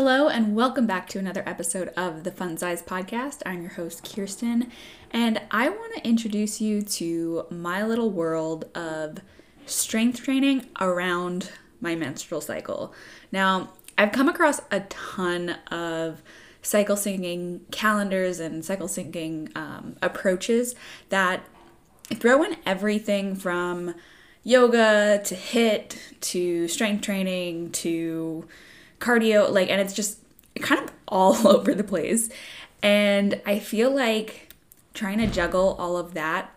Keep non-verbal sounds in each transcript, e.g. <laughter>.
Hello, and welcome back to another episode of the Fun Size Podcast. I'm your host, Kirsten, and I want to introduce you to my little world of strength training around my menstrual cycle. Now, I've come across a ton of cycle syncing calendars and cycle syncing um, approaches that throw in everything from yoga to HIIT to strength training to cardio like and it's just kind of all <laughs> over the place. And i feel like trying to juggle all of that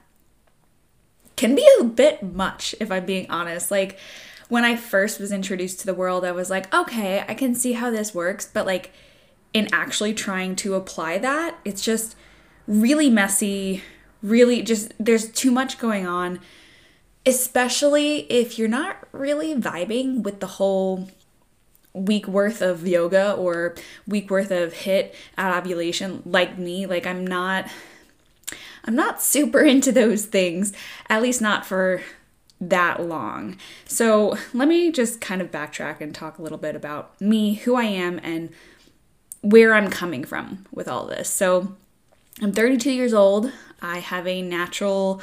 can be a bit much if i'm being honest. Like when i first was introduced to the world i was like okay i can see how this works. But like in actually trying to apply that it's just really messy really just there's too much going on especially if you're not really vibing with the whole week worth of yoga or week worth of HIIT at ovulation like me like i'm not i'm not super <laughs> into those things at least not for that long. So let me just kind of backtrack and talk a little bit about me who i am and where i'm coming from with all this. So i'm 32 years old. I have a natural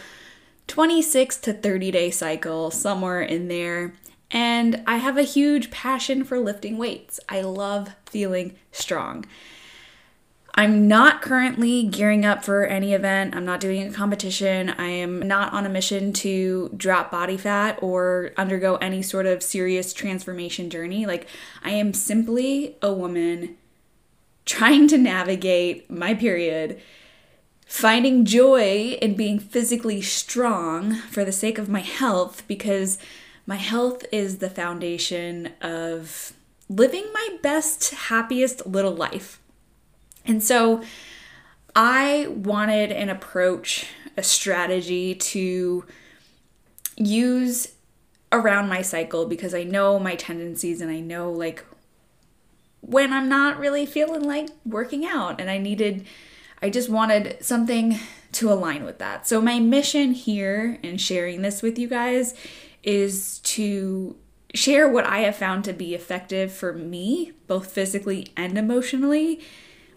26 to 30 day cycle somewhere in there and I have a huge passion for lifting weights. I love feeling strong. I'm not currently gearing up for any event. I'm not doing a competition. I am not on a mission to drop body fat or undergo any sort of serious transformation journey. Like, I am simply a woman trying to navigate my period, finding joy in being physically strong for the sake of my health because my health is the foundation of living my best, happiest little life. And so I wanted an approach, a strategy to use around my cycle because I know my tendencies and I know like when I'm not really feeling like working out and I needed I just wanted something to align with that. So my mission here in sharing this with you guys is to share what I have found to be effective for me, both physically and emotionally,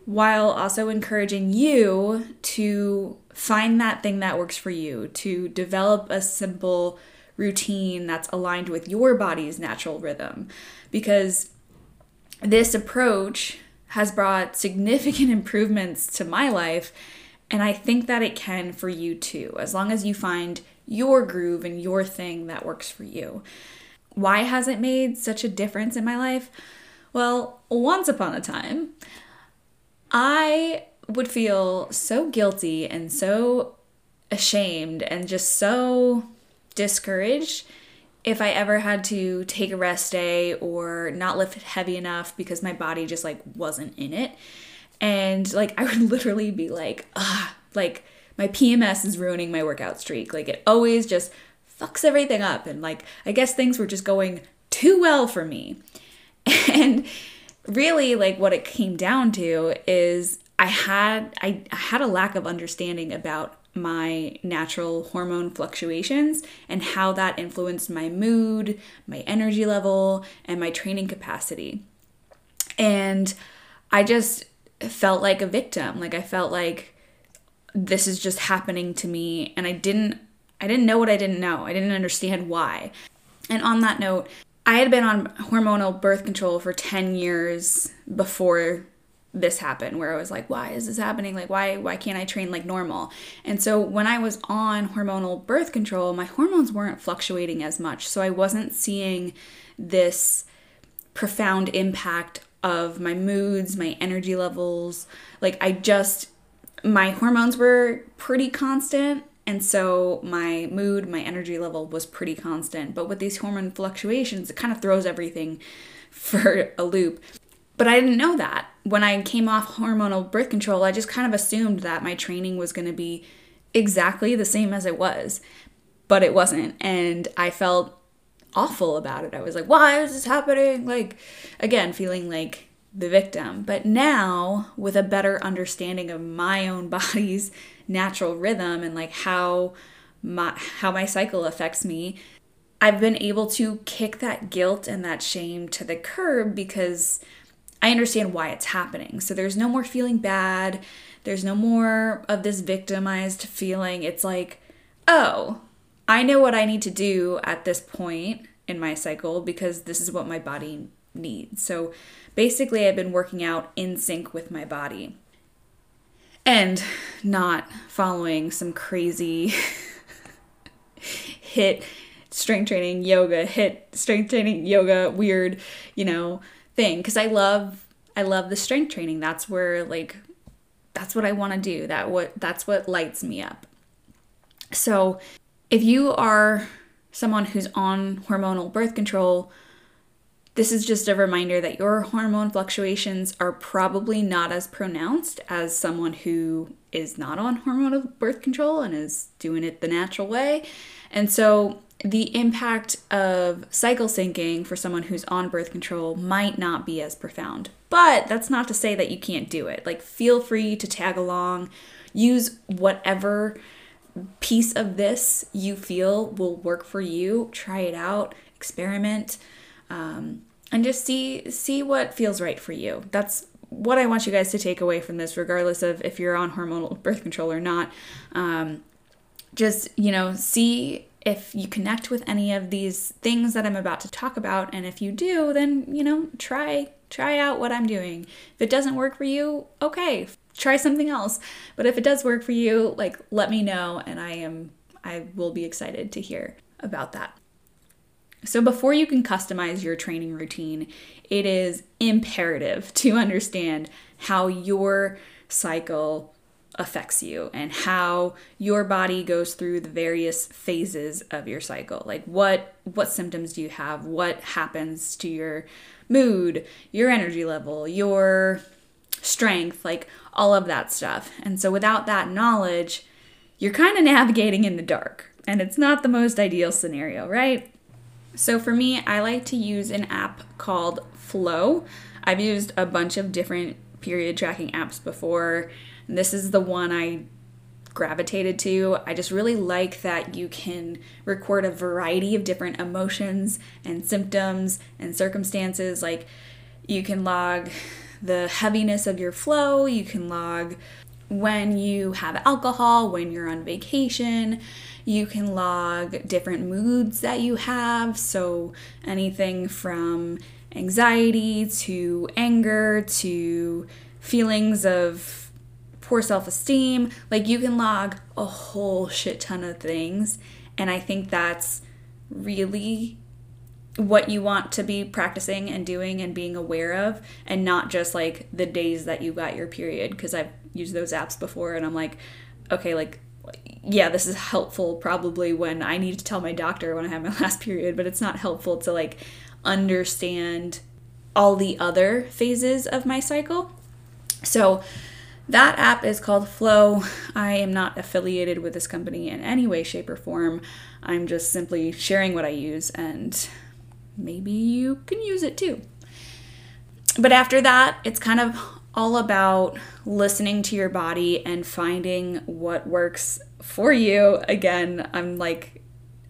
while also encouraging you to find that thing that works for you, to develop a simple routine that's aligned with your body's natural rhythm. Because this approach has brought significant <laughs> improvements to my life, and I think that it can for you too, as long as you find your groove and your thing that works for you. Why has it made such a difference in my life? Well, once upon a time, I would feel so guilty and so ashamed and just so discouraged if I ever had to take a rest day or not lift heavy enough because my body just like wasn't in it. And like I would <laughs> literally be like, ah, like my PMS is ruining my workout streak. Like it always just fucks everything up. And like, I guess things were just going too well for me. <laughs> And really, like, what it came down to is I had I, had a lack of understanding about my natural hormone fluctuations and how that influenced my mood, my energy level, and my training capacity. And I just felt like a victim. Like I felt like this is just happening to me and I didn't I didn't know what I didn't know. I didn't understand why. And on that note, I had been on hormonal birth control for 10 years before this happened where I was like, why is this happening? Like why why can't I train like normal? And so when I was on hormonal birth control, my hormones weren't fluctuating as much. So I wasn't seeing this profound impact of my moods, my energy levels. Like I just my hormones were pretty constant and so my mood my energy level was pretty constant. But with these hormone fluctuations it kind of throws everything <laughs> for a loop. But i didn't know that. When i came off hormonal birth control i just kind of assumed that my training was going to be exactly the same as it was. But it wasn't and i felt awful about it. I was like why is this happening? Like again feeling like the victim. But now, with a better understanding of my own <laughs> body's natural rhythm and like how my how my cycle affects me, I've been able to kick that guilt and that shame to the curb because I understand why it's happening. So there's no more feeling bad. There's no more of this victimized feeling. It's like, oh, I know what I need to do at this point in my cycle because this is what my body needs. So basically, I've been working out in sync with my body. And not following some crazy <laughs> HIIT strength training yoga HIIT strength training yoga weird you know thing. Because i love i love the strength training. That's where like that's what i want to do. That what that's what lights me up. So if you are someone who's on hormonal birth control this is just a reminder that your hormone fluctuations are probably not as pronounced as someone who is not on hormonal birth control and is doing it the natural way. And so the impact of cycle syncing for someone who's on birth control might not be as profound. But that's not to say that you can't do it. Like, feel free to tag along, use whatever piece of this you feel will work for you. Try it out, experiment um, and just see see what feels right for you. That's what I want you guys to take away from this, regardless of if you're on hormonal <laughs> birth control or not. Um, just you know, see if you connect with any of these things that I'm about to talk about, and if you do, then you know, try try out what I'm doing. If it doesn't work for you, okay, try something else. But if it does work for you, like let me know, and I am I will be excited to hear about that. So, before you can customize your training routine, it is imperative <laughs> to understand how your cycle affects you and how your body goes through the various phases of your cycle. Like what what symptoms do you have? What happens to your mood your energy level your strength like all of that stuff. And so without that knowledge you're kind of navigating in the dark. And it's not the most ideal scenario right so for me, I like to use an app called Flo. I've used a bunch of different period tracking apps before. This is the one I gravitated to. I just really like that you can record a variety of different emotions and symptoms and circumstances. Like you can log the heaviness of your flow, you can log when you have alcohol, when you're on vacation. You can log different moods that you have, so anything from anxiety to anger to feelings of poor self esteem. Like you can log a whole shit ton of things, and I think that's really what you want to be practicing and doing and being aware of and not just like the days that you got your period because I've used those apps before and I'm like okay like yeah, this is helpful probably when I need to tell my doctor when I have my <laughs> last period, but it's not helpful to like understand all the other phases of my cycle. So that app is called Flo. I am not affiliated with this company in any way, shape, or form. I'm just simply sharing what I use, and maybe you can use it too. But after that, it's kind of all about listening to your body and finding what works for you. Again, I'm like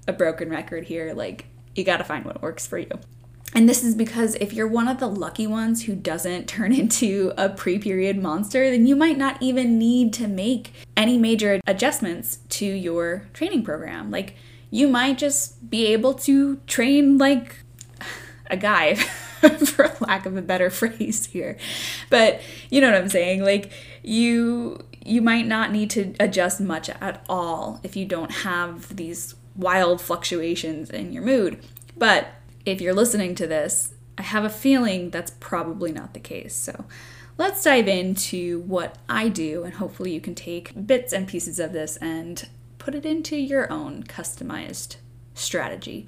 a broken record here. Like, you got to find what works for you. And this is because if you're one of the lucky ones who doesn't <laughs> turn into a pre period monster, then you might not even need to make any major adjustments to your training program. Like, you might just be able to train like a guy. <laughs> for lack of a better <laughs> phrase here. But you know what I'm saying? Like you you might not need to adjust much at all if you don't have these wild fluctuations in your mood. But if you're listening to this, I have a feeling that's probably not the case. So let's dive into what I do, and hopefully, you can take bits and pieces of this and put it into your own customized strategy.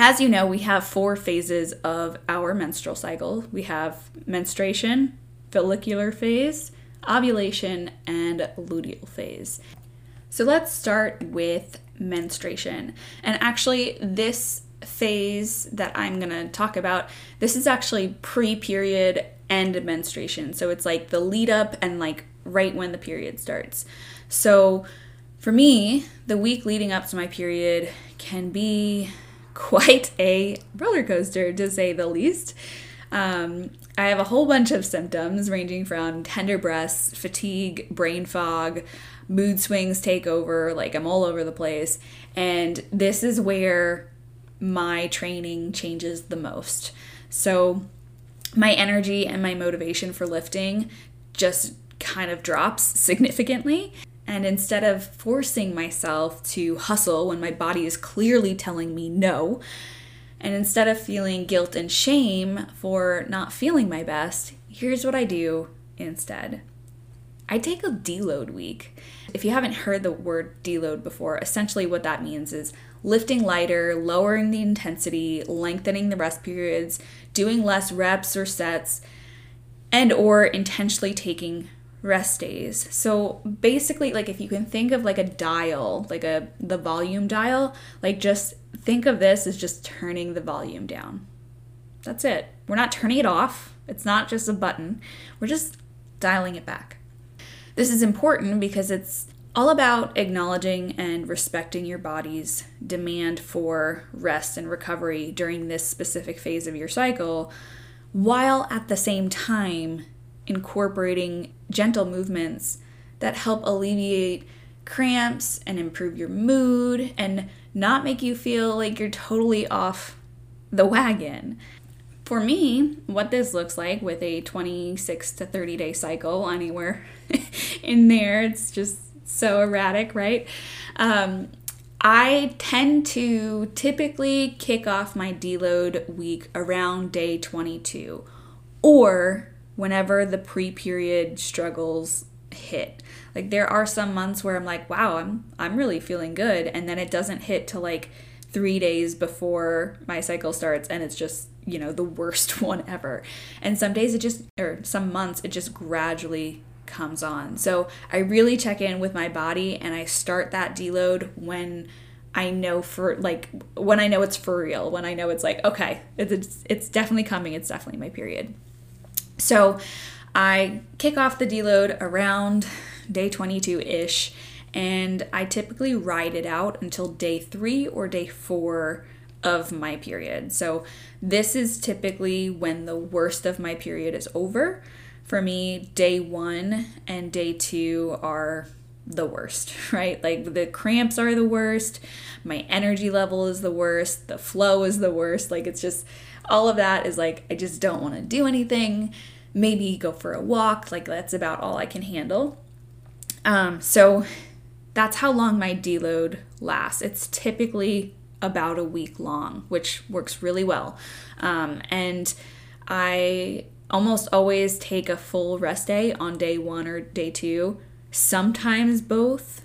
As you know, we have four phases of our menstrual cycle we have menstruation, follicular phase, ovulation, and luteal phase. So let's start with menstruation. And actually, this phase that I'm going to talk about, this is actually pre period and menstruation. So it's like the lead up and like right when the period starts. So for me, the week leading up to my period can be quite a roller coaster to say the least. Um, I have a whole bunch of symptoms ranging from tender breasts, fatigue, brain fog, mood swings take over, like I'm all over the place. And this is where my training changes the most. So, my energy and my motivation for lifting just kind of drops significantly. And instead of forcing myself to hustle when my body is clearly telling me no, and instead of feeling guilt and shame for not feeling my best, here's what I do instead. I take a deload week. If you haven't heard the word deload before, essentially what that means is lifting lighter, lowering the intensity, lengthening the rest periods, doing less reps or sets, and or intentionally taking rest days. So basically like if you can think of like a dial, like a the volume dial, like just think of this as just turning the volume down. That's it. We're not turning it off. It's not just a button. We're just dialing it back. This is important because it's all about acknowledging and respecting your body's demand for rest and recovery during this specific phase of your cycle, while at the same time incorporating gentle movements that help alleviate cramps and improve your mood and not make you feel like you're totally off the wagon. For me, what this looks like with a 26 to 30 day cycle, anywhere <laughs> in there, it's just so erratic, right? Um, I tend to typically kick off my deload week around day 22 or whenever the pre period struggles hit. Like there are some months where I'm like, wow, I'm I'm really feeling good and then it doesn't hit till like 3 days before my cycle starts and it's just, you know, the worst <laughs> one ever. And some days it just or some months it just gradually comes on. So I really check in with my body and I start that deload when I know for like when I know it's for real, when I know it's like okay, it's it's definitely coming, it's definitely my period. So I kick off the deload around day 22 ish, and I typically ride it out until day three or day four of my period. So this is typically when the worst of my period is over. For me, day one and day two are the worst, <laughs> right? Like the cramps are the worst, my energy level is the worst, the flow is the worst. Like it's just all of that is like, I just don't want to do anything. Maybe go for a walk. Like, that's about all I can handle. Um, so, that's how long my deload lasts. It's typically about a week long, which works really well. Um, and I almost always take a full rest day on day one or day two, sometimes both,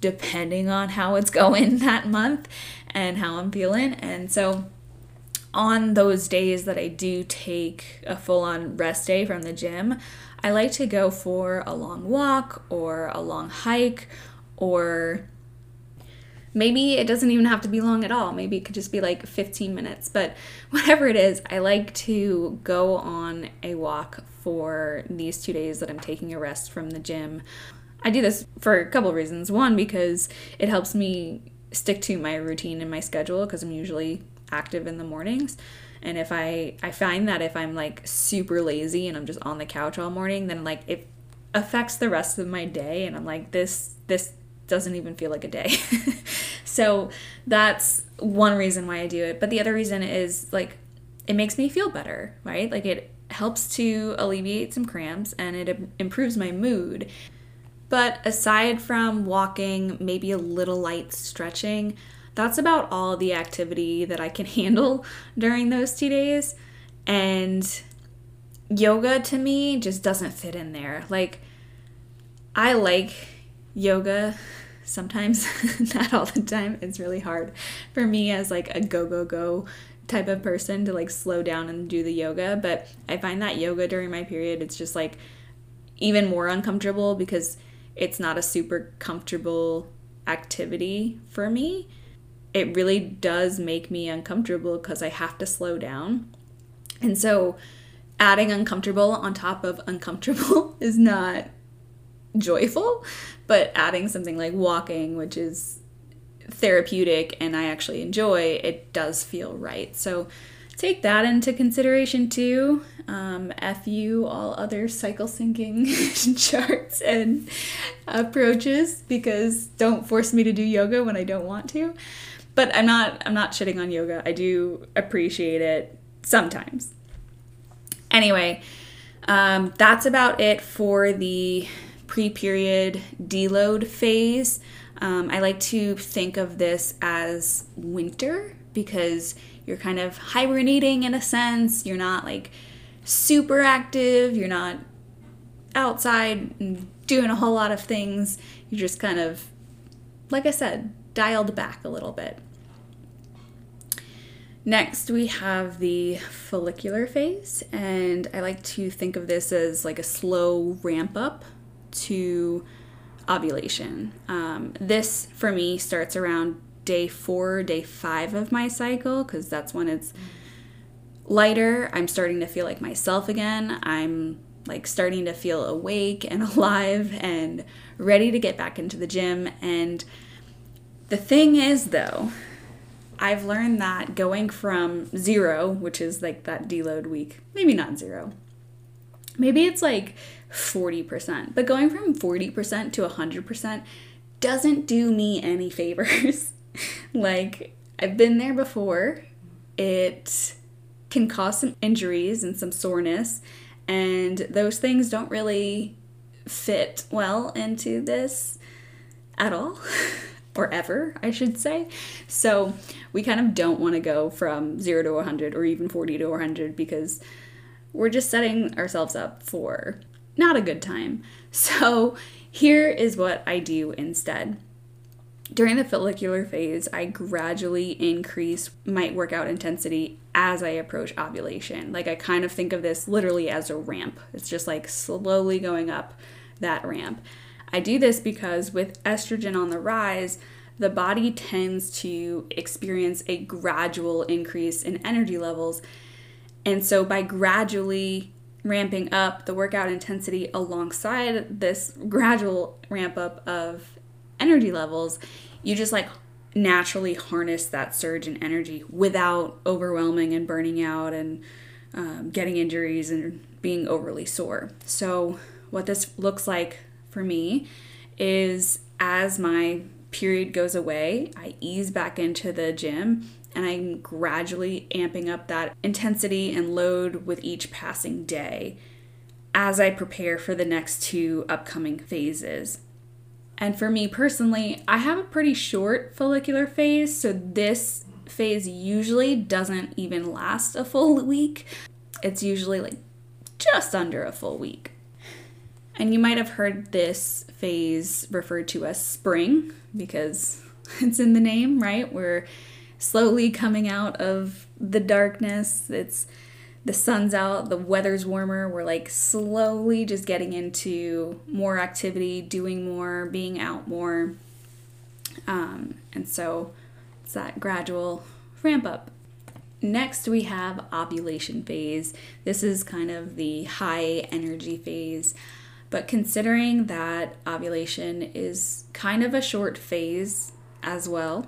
depending on how it's <laughs> going that month and how I'm feeling. And so on those days that I do take a full on rest day from the gym, I like to go for a long walk or a long hike or maybe it doesn't even have to be long at all. Maybe it could just be like 15 minutes, but <laughs> whatever it is, I like to go on a walk for these two days that I'm taking a rest from the gym. I do this for a couple of reasons. One, because it helps me stick to my routine and my schedule because I'm usually active in the mornings. And if i i find that if i'm like super lazy and i'm just on the couch all morning then like it affects the rest of my day. And i'm like this this doesn't even feel like a day. <laughs> So that's one reason why i do it. But the other reason is like it makes me feel better right? Like it helps to alleviate some cramps and it improves my mood. But aside from walking maybe a little light stretching that's about all the activity that I can <laughs> handle during those two days. And yoga to me just doesn't fit in there. Like, I like yoga sometimes, <laughs> not all the time. It's really hard for me as like a go, go, go type of person to like slow down and do the yoga. But I find that yoga during my period, it's just like even more uncomfortable because it's not a super comfortable activity for me it really does make me uncomfortable because I have to slow down. And so adding uncomfortable on top of uncomfortable <laughs> is not joyful, but adding something like walking, which is therapeutic and I actually enjoy, it does feel right. So take that into consideration too. Um, F you, all other cycle syncing <laughs> charts and approaches because don't force me to do yoga when I don't want to. But I'm not I'm not shitting on yoga. I do appreciate it sometimes. Anyway, um, that's about it for the pre-period deload phase. Um, I like to think of this as winter because you're kind of hibernating in a sense. You're not like super active, you're not outside doing a whole lot of things. You're just kind of, like I said, dialed back a little bit. Next, we have the follicular phase, and I like to think of this as like a slow ramp up to ovulation. Um, this, for me, starts around day four, day five of my cycle, because that's when it's lighter. I'm starting to feel like myself again. I'm like starting to feel awake and <laughs> alive and ready to get back into the gym. And the thing is, though, I've learned that going from zero, which is like that deload week, maybe not zero, maybe it's like 40%, but going from 40% to 100% doesn't do me any <laughs> favors. like, I've been there before. It can cause some injuries and some soreness, and those things don't really fit well into this at all. <laughs> or ever, I should say. So we kind of don't want to go from 0 to 100 or even 40 to 100 because we're just setting ourselves up for not a good time. <laughs> So here is what I do instead. During the follicular phase, I gradually increase my workout intensity as I approach ovulation. Like I kind of think of this literally as a ramp. It's just like slowly going up that ramp. I do this because with estrogen on the rise, the body tends to experience a gradual increase in energy levels. And so by gradually ramping up the workout intensity alongside this gradual ramp up of energy levels, you just like naturally harness that surge in energy without overwhelming and burning out and um, getting injuries and being overly sore. So, what this looks like for me is as my period goes away, I ease back into the gym and I'm gradually amping up that intensity and load with each passing day as I prepare for the next two upcoming phases. And for me personally, I have a pretty short follicular phase, so this phase usually doesn't even last a full <laughs> week. It's usually like just under a full week. And you might have heard this phase referred to as spring because <laughs> it's in the name, right? We're slowly coming out of the darkness. It's the sun's out, the weather's warmer. We're like slowly just getting into more activity, doing more, being out more. Um, and so it's that gradual ramp up. Next, we have ovulation phase. This is kind of the high energy phase. But considering that ovulation is kind of a short phase as well,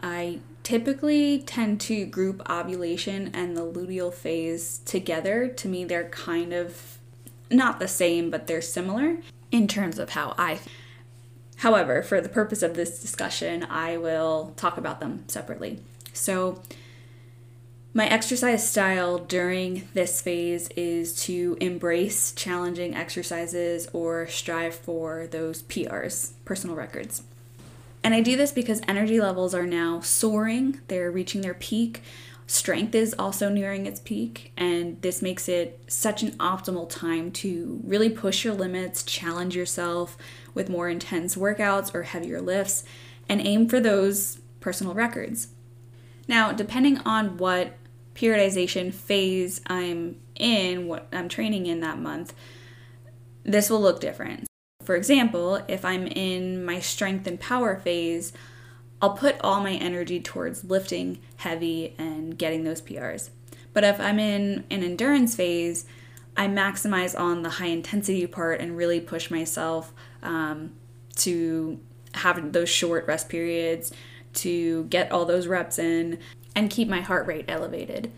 I typically tend to group ovulation and the luteal phase together. To me, they're kind of not the same, but they're similar in terms of how I. However, for the purpose of this discussion, I will talk about them separately. So, my exercise style during this phase is to embrace challenging exercises or strive for those PRs, personal records. And I do this because energy levels are now soaring, they're reaching their peak. Strength is also nearing its peak, and this makes it such an optimal time to really push your limits, challenge yourself with more intense workouts or heavier lifts, and aim for those personal records. Now, depending on what periodization phase I'm in, what I'm training in that month, this will look different. For example, if I'm in my strength and power phase, I'll put all my energy towards lifting heavy and getting those PRs. But if I'm in an endurance phase, I maximize on the high intensity part and really push myself um, to have those short rest periods, to get all those reps in, and keep my heart rate elevated.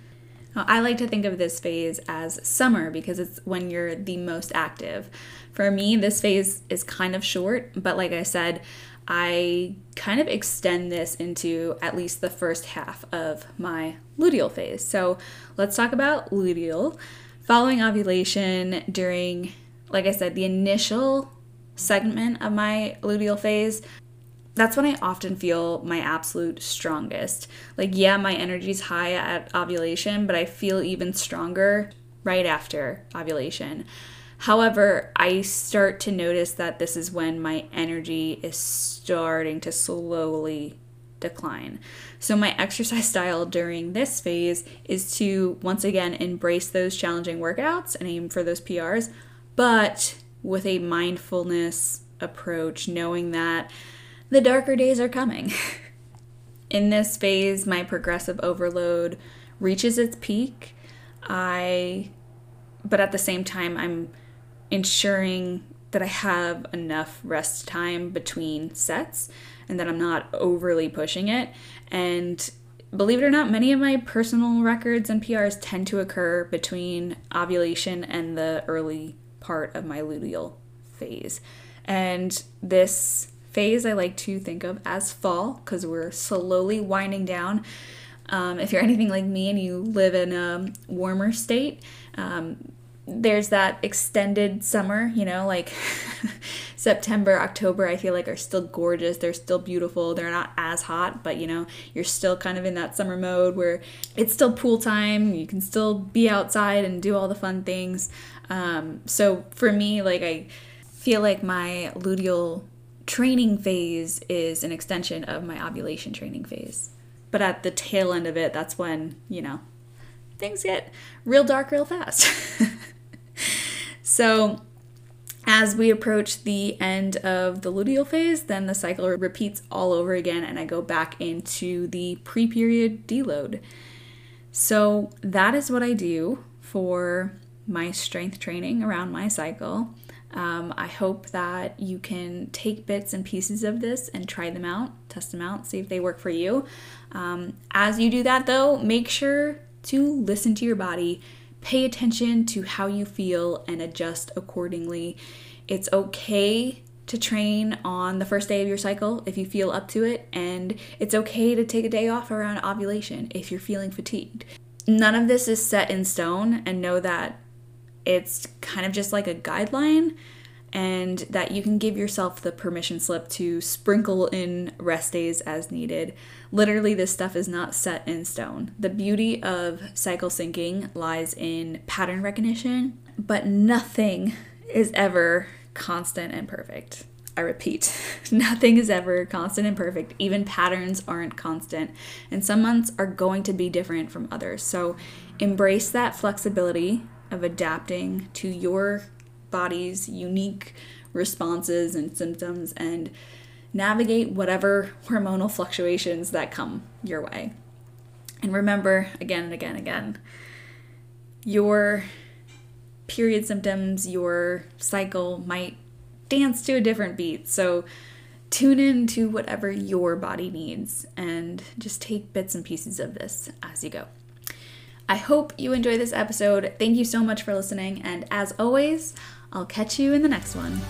Now, I like to think of this phase as summer because it's when you're the most active. For me, this phase is kind of short, but like I said, I kind of extend this into at least the first half of my luteal phase. So let's talk about luteal. Following ovulation during, like I said, the initial segment of my luteal phase, that's when I often feel my absolute strongest. Like, yeah, my energy's high at ovulation, but I feel even stronger right after ovulation. However, I start to notice that this is when my energy is starting to slowly decline. So, my exercise <laughs> style during this phase is to once again embrace those challenging workouts and aim for those PRs, but with a mindfulness approach, knowing that the darker days are coming. <laughs> In this phase, my progressive overload reaches its peak. I, but at the same time, I'm ensuring that I have enough rest time between sets and that I'm not overly pushing it. And believe it or not, many of my personal records and PRs tend to occur between ovulation and the early part of my luteal phase. And this phase I like to think of as fall because we're slowly winding down. Um, if you're <laughs> anything like me and you live in a warmer state, um, there's that extended summer, you know, like <laughs> September, October, I feel like are still gorgeous. They're still beautiful. They're not as hot, but you know, you're still kind of in that summer mode where it's still pool time. You can still be outside and do all the fun things. Um, so for me, like, I feel like my luteal training phase is an extension of my ovulation training phase. But at the tail end of it, that's when, you know, things get real dark real fast. <laughs> so, as we approach the end of the luteal phase, then the cycle repeats all over again, and I go back into the pre period deload. So, that is what I do for my strength training around my cycle. Um, I hope that you can take bits and pieces of this and try them out, test them out, see if they work for you. Um, as you do that, though, make sure to listen to your body, pay attention to how you feel, and adjust accordingly. It's okay to train on the first day of your cycle if you feel up to it, and it's okay to take a day off around ovulation if you're feeling fatigued. None of this is set in stone, and know that it's kind of just like a guideline and that you can give yourself the permission slip to sprinkle in rest days as needed. Literally, this stuff is not set in stone. The beauty of cycle syncing lies in pattern recognition, but nothing is ever constant and perfect. I repeat, <laughs> nothing is ever constant and perfect. Even patterns aren't constant, and some months are going to be different from others. So embrace that flexibility of adapting to your body's unique responses and symptoms and navigate whatever hormonal fluctuations that come your way. And remember again and again and again your period symptoms, your cycle might dance to a different beat. So tune in to whatever your body needs and just take bits and pieces of this as you go. I hope you enjoyed this episode. Thank you so much for listening, and as always, I'll catch you in the next one.